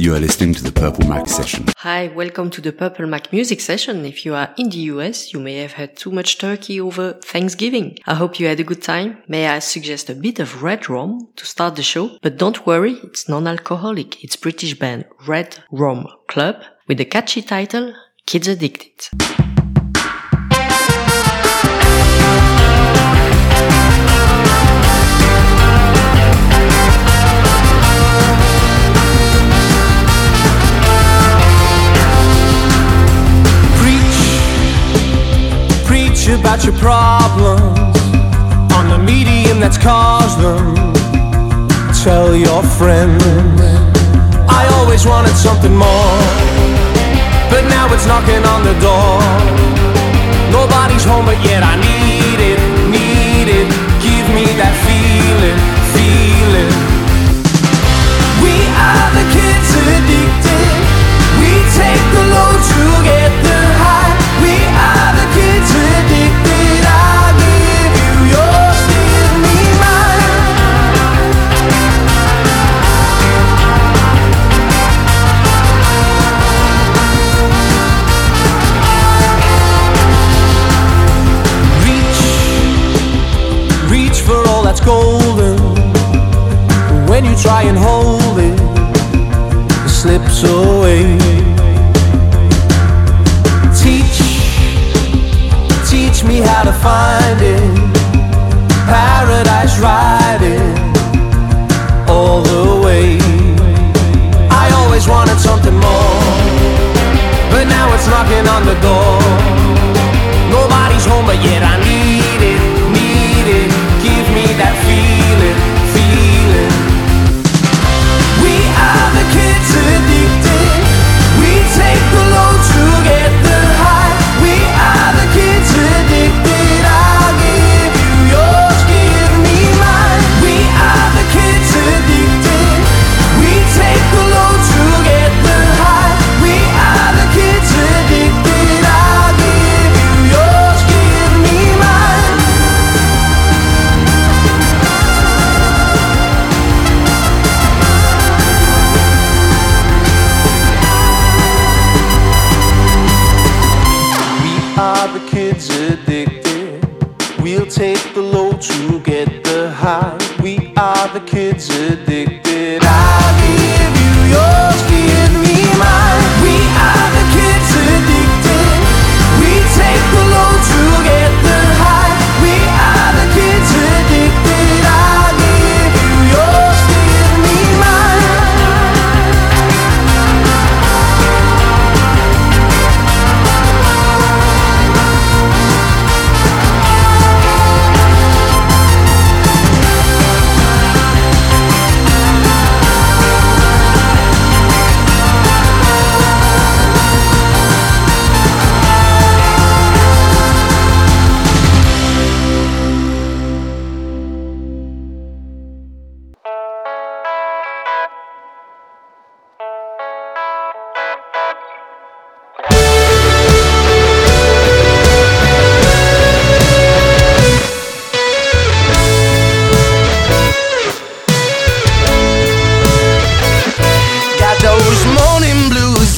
You are listening to the Purple Mac session. Hi, welcome to the Purple Mac music session. If you are in the US, you may have had too much turkey over Thanksgiving. I hope you had a good time. May I suggest a bit of red rum to start the show? But don't worry, it's non-alcoholic. It's British band Red Rum Club with the catchy title Kids Addicted. About your problems on the medium that's caused them. Tell your friends I always wanted something more, but now it's knocking on the door. Nobody's home, but yet I need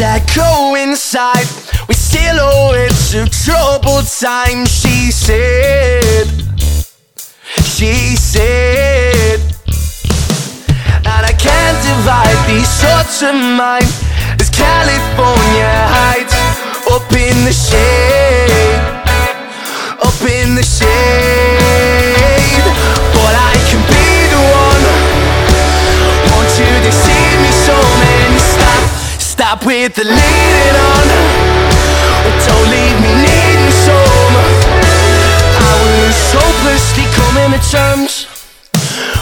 that coincide with silhouettes of troubled times. She said, she said, and I can't divide these thoughts of mine. As California heights up in the shade, up in the shade. Stop with the leading on. Don't leave me needing some. I was hopelessly coming to terms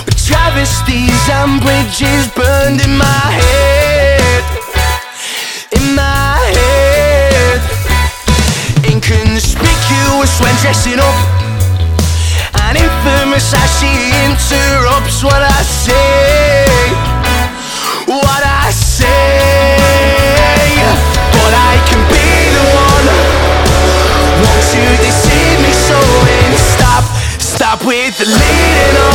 With travesties and bridges burned in my head. In my head. Inconspicuous when dressing up. And infamous as she interrupts what I say the leading on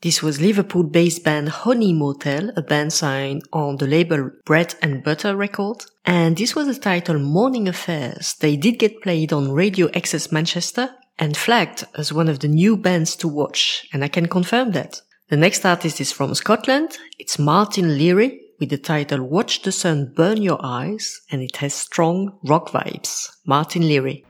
This was Liverpool-based band Honey Motel, a band signed on the label Bread and Butter Records. And this was the title Morning Affairs. They did get played on Radio Access Manchester and flagged as one of the new bands to watch. And I can confirm that. The next artist is from Scotland. It's Martin Leary with the title Watch the Sun Burn Your Eyes and it has strong rock vibes. Martin Leary.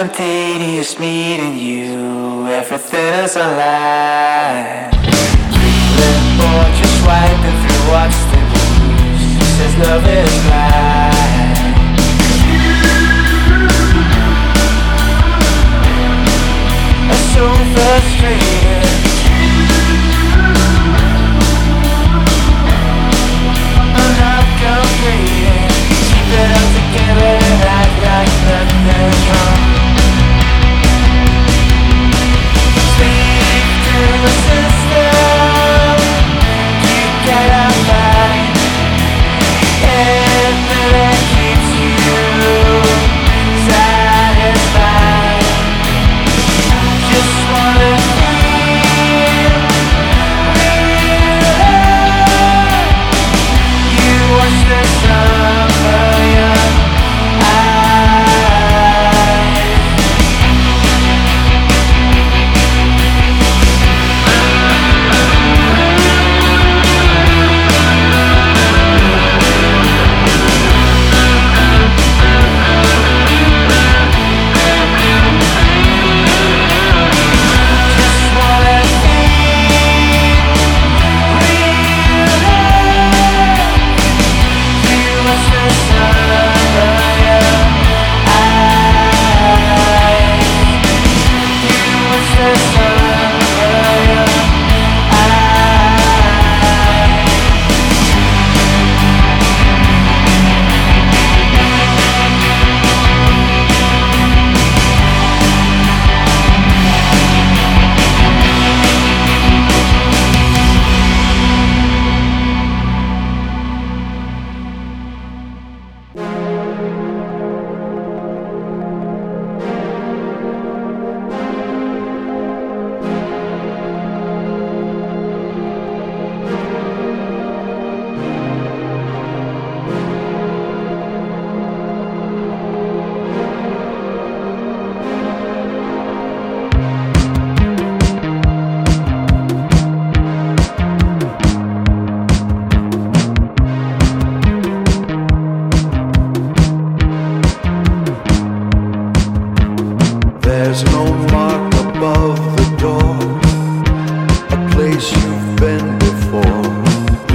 spontaneous meeting you. Everything is alive. Dreaming or just wiping through what's the news. Says love is blind.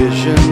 Don't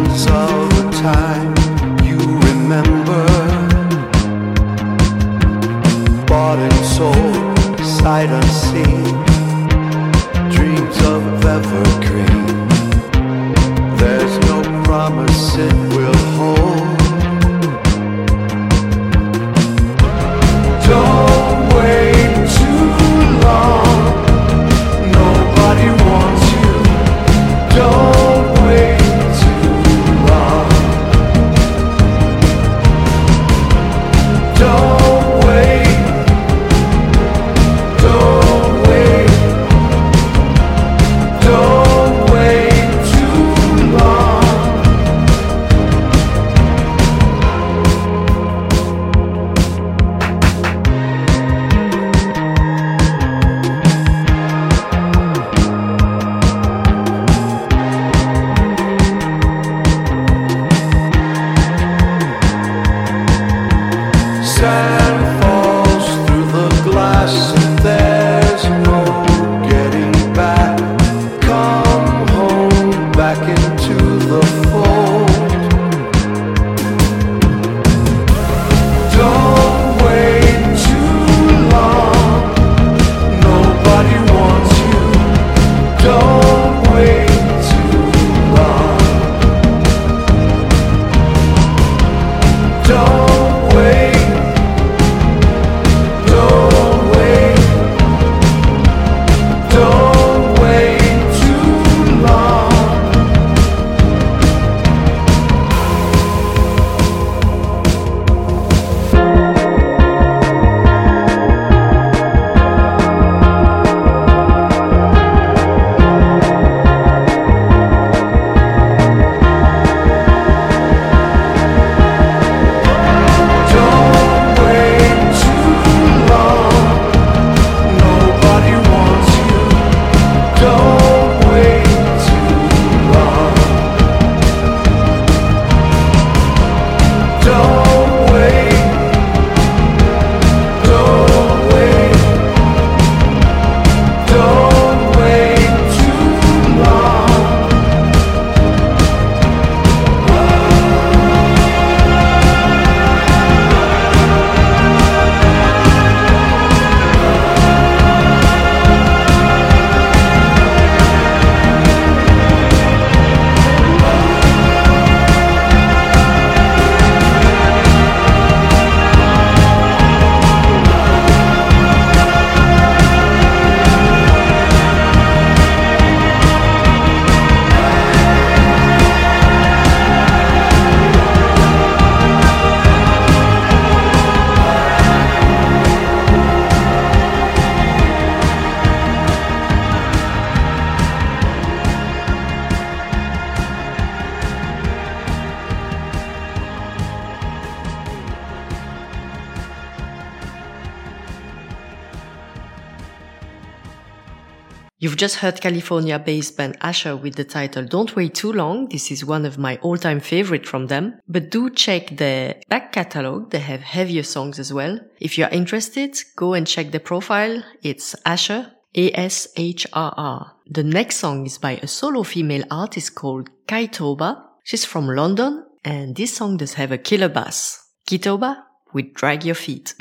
You've just heard California-based band Asher with the title Don't Wait Too Long. This is one of my all-time favorite from them. But do check their back catalog. They have heavier songs as well. If you're interested, go and check the profile. It's Asher, A-S-H-R-R. The next song is by a solo female artist called Kaitoba. She's from London and this song does have a killer bass. Kitoba with Drag Your Feet.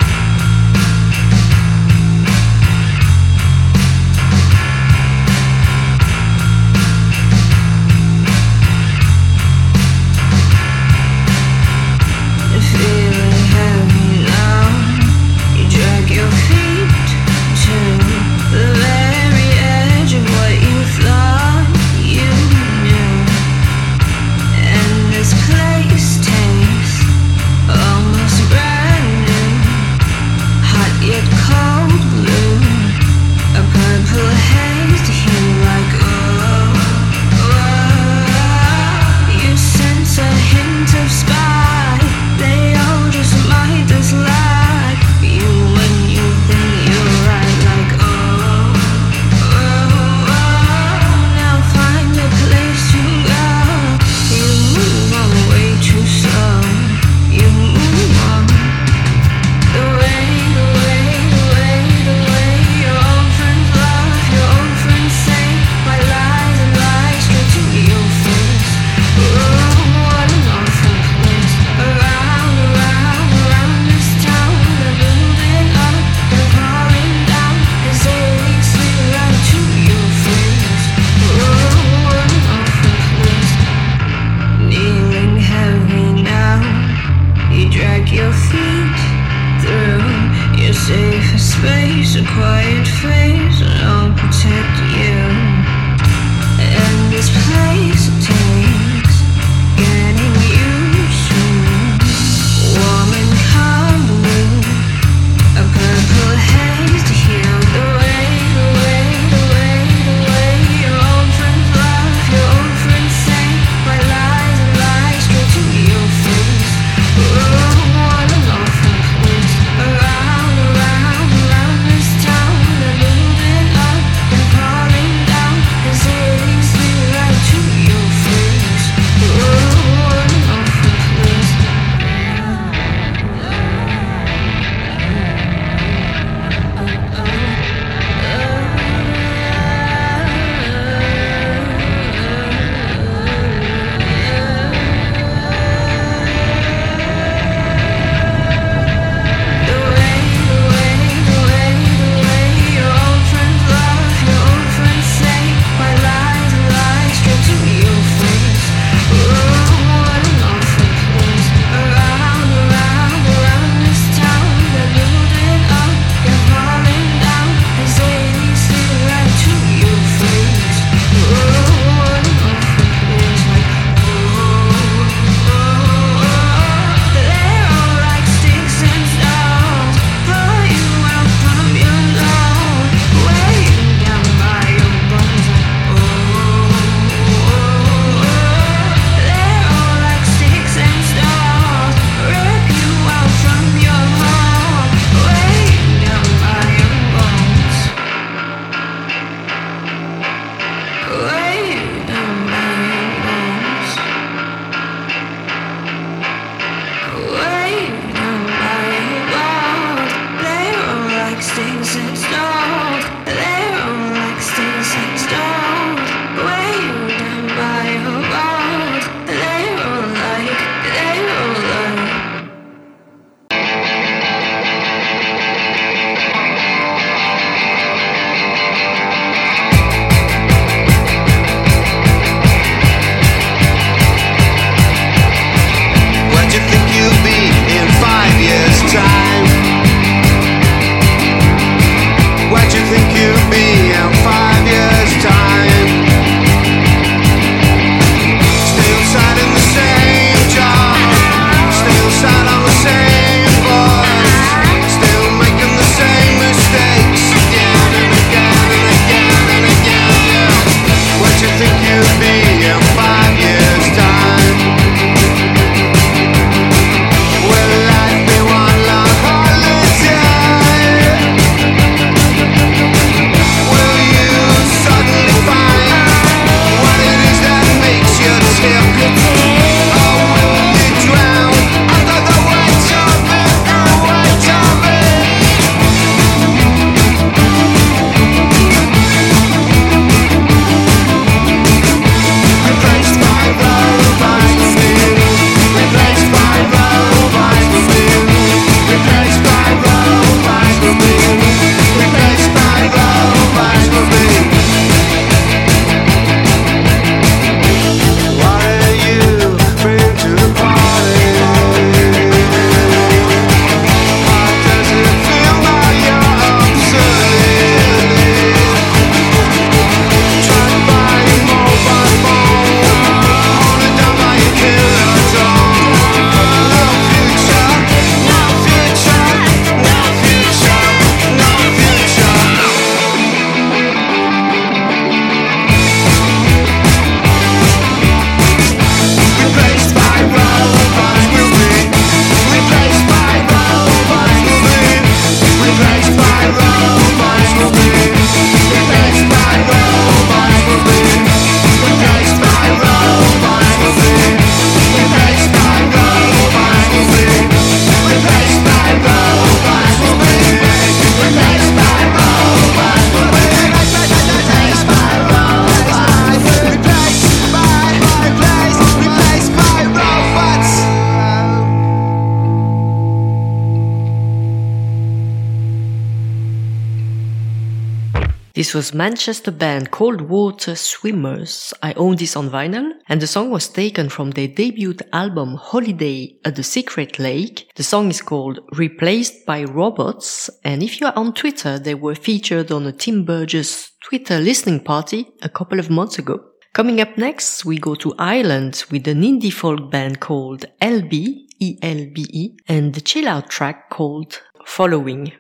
This was Manchester band Cold Water Swimmers. I own this on vinyl and the song was taken from their debut album Holiday at the Secret Lake. The song is called Replaced by Robots and if you are on Twitter, they were featured on a Tim Burgess Twitter listening party a couple of months ago. Coming up next, we go to Ireland with an indie folk band called Elbe, E-L-B-E, and the chill out track called Following.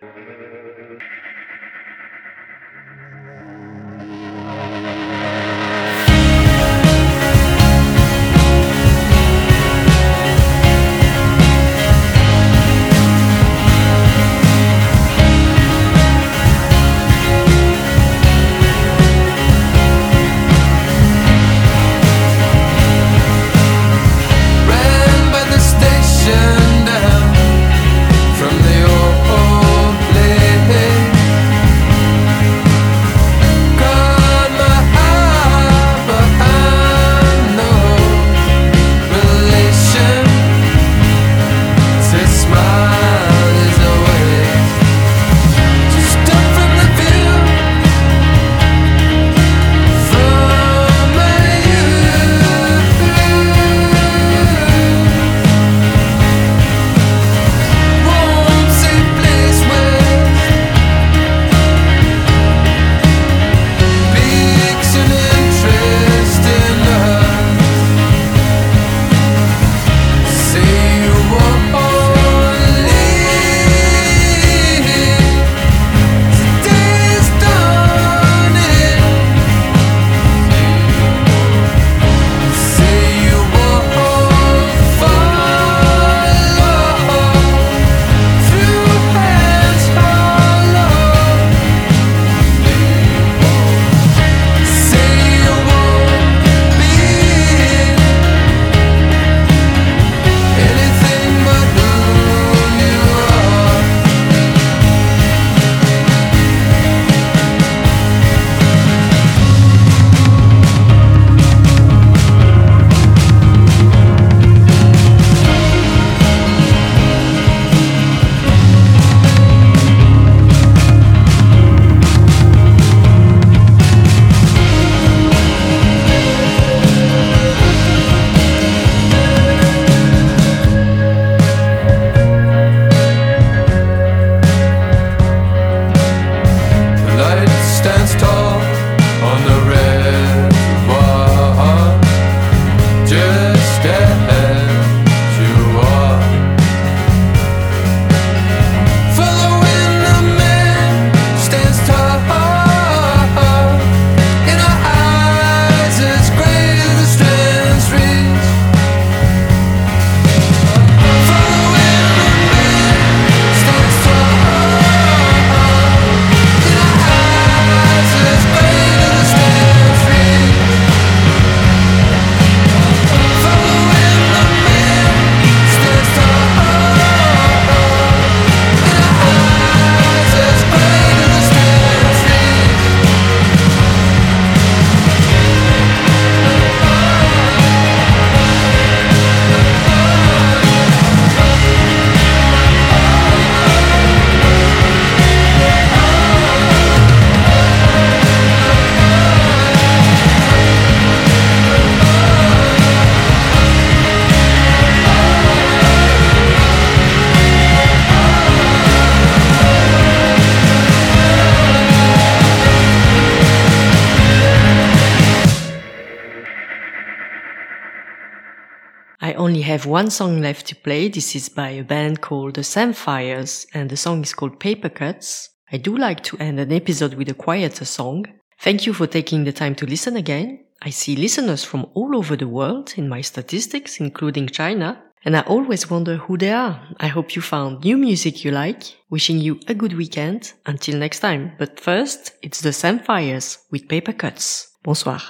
Have one song left to play. This is by a band called the Samphires and the song is called Paper Cuts. I do like to end an episode with a quieter song. Thank you for taking the time to listen again. I see listeners from all over the world in my statistics, including China, and I always wonder who they are. I hope you found new music you like. Wishing you a good weekend. Until next time. But first, it's the Samphires with Paper Cuts. Bonsoir.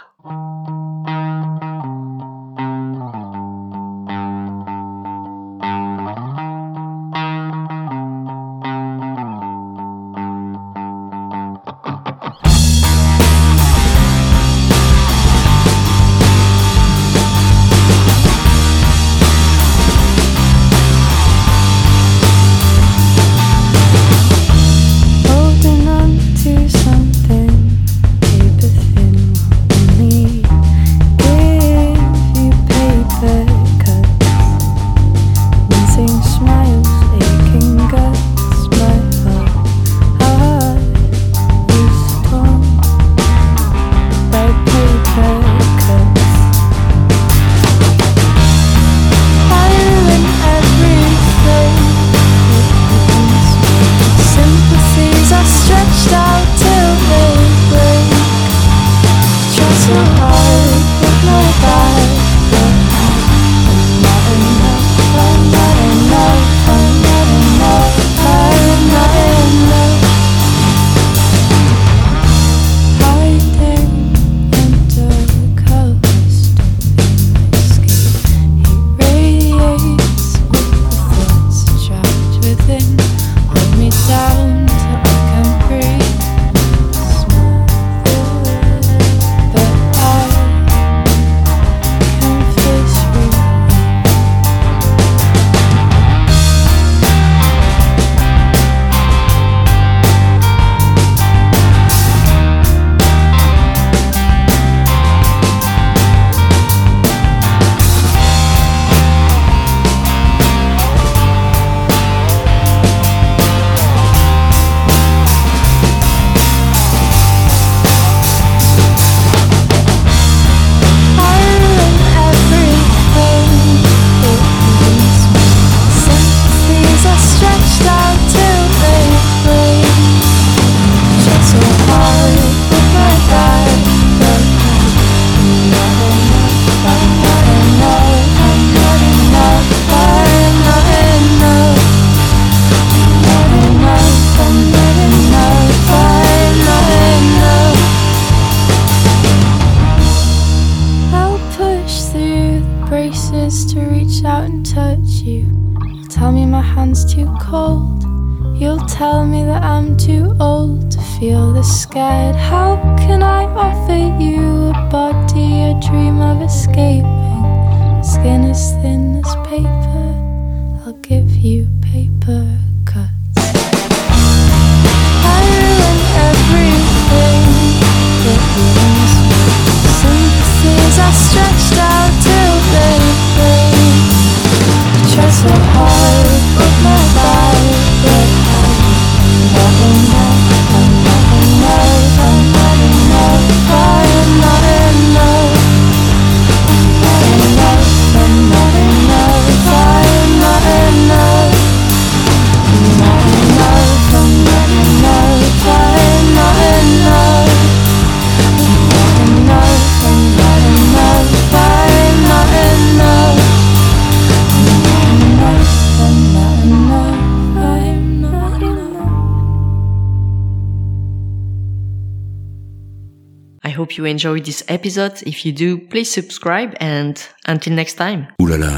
enjoyed this episode. If you do, please subscribe and until next time. Ooh la la,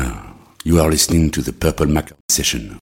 you are listening to the Purple Mac session.